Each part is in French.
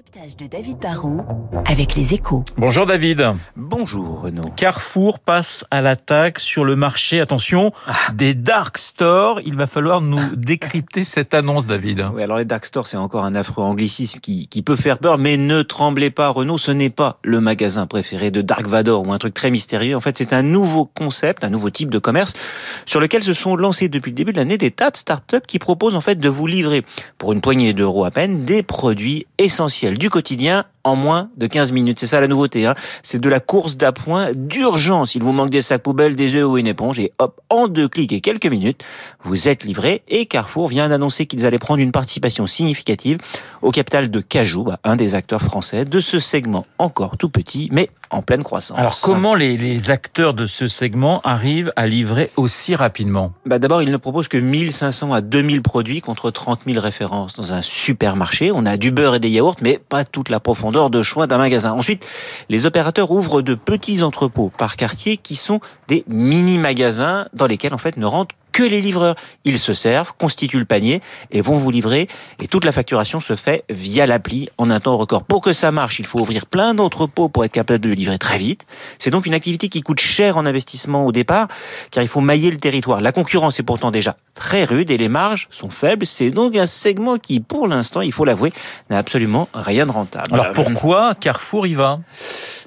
décryptage de David Barrault avec les échos. Bonjour David. Bonjour Renaud. Carrefour passe à l'attaque sur le marché, attention, des dark stores. Il va falloir nous décrypter cette annonce David. Oui, alors les dark stores, c'est encore un affreux anglicisme qui, qui peut faire peur, mais ne tremblez pas Renaud, ce n'est pas le magasin préféré de Dark Vador ou un truc très mystérieux. En fait, c'est un nouveau concept, un nouveau type de commerce sur lequel se sont lancés depuis le début de l'année des tas de startups qui proposent en fait de vous livrer pour une poignée d'euros à peine des produits essentiels du quotidien en moins de 15 minutes. C'est ça la nouveauté. Hein. C'est de la course d'appoint d'urgence. Il vous manque des sacs poubelles, des œufs ou une éponge et hop, en deux clics et quelques minutes, vous êtes livré. Et Carrefour vient d'annoncer qu'ils allaient prendre une participation significative au capital de Cajou, bah, un des acteurs français de ce segment encore tout petit, mais en pleine croissance. Alors comment les, les acteurs de ce segment arrivent à livrer aussi rapidement? Bah D'abord, ils ne proposent que 1500 à 2000 produits contre 30 000 références dans un supermarché. On a du beurre et des yaourts, mais pas toute la profondeur de choix d'un magasin. Ensuite, les opérateurs ouvrent de petits entrepôts par quartier qui sont des mini-magasins dans lesquels en fait ne rentrent que les livreurs. Ils se servent, constituent le panier et vont vous livrer. Et toute la facturation se fait via l'appli en un temps record. Pour que ça marche, il faut ouvrir plein d'entrepôts pour être capable de le livrer très vite. C'est donc une activité qui coûte cher en investissement au départ, car il faut mailler le territoire. La concurrence est pourtant déjà très rude et les marges sont faibles. C'est donc un segment qui, pour l'instant, il faut l'avouer, n'a absolument rien de rentable. Alors pourquoi Carrefour y va?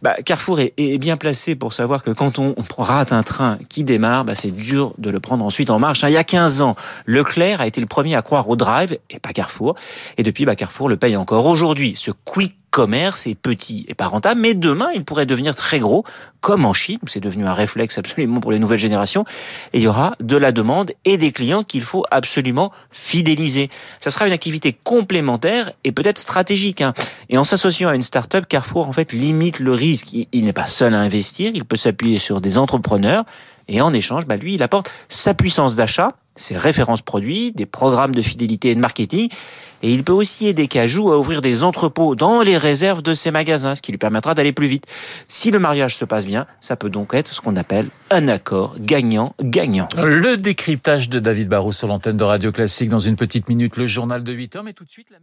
Bah, Carrefour est, bien placé pour savoir que quand on, on rate un train qui démarre, bah, c'est dur de le prendre ensuite en marche. Hein. Il y a 15 ans, Leclerc a été le premier à croire au drive et pas Carrefour. Et depuis, bah, Carrefour le paye encore. Aujourd'hui, ce quick commerce est petit et pas rentable, mais demain, il pourrait devenir très gros, comme en Chine, c'est devenu un réflexe absolument pour les nouvelles générations, et il y aura de la demande et des clients qu'il faut absolument fidéliser. Ça sera une activité complémentaire et peut-être stratégique. Hein. Et en s'associant à une start-up, Carrefour, en fait, limite le risque. Il n'est pas seul à investir, il peut s'appuyer sur des entrepreneurs, et en échange, bah, lui, il apporte sa puissance d'achat, ses références produits, des programmes de fidélité et de marketing. Et il peut aussi aider Cajou à ouvrir des entrepôts dans les réserves de ses magasins, ce qui lui permettra d'aller plus vite. Si le mariage se passe bien, ça peut donc être ce qu'on appelle un accord gagnant-gagnant. Le décryptage de David Barrou sur l'antenne de Radio Classique dans une petite minute, le journal de 8 heures, mais tout de suite la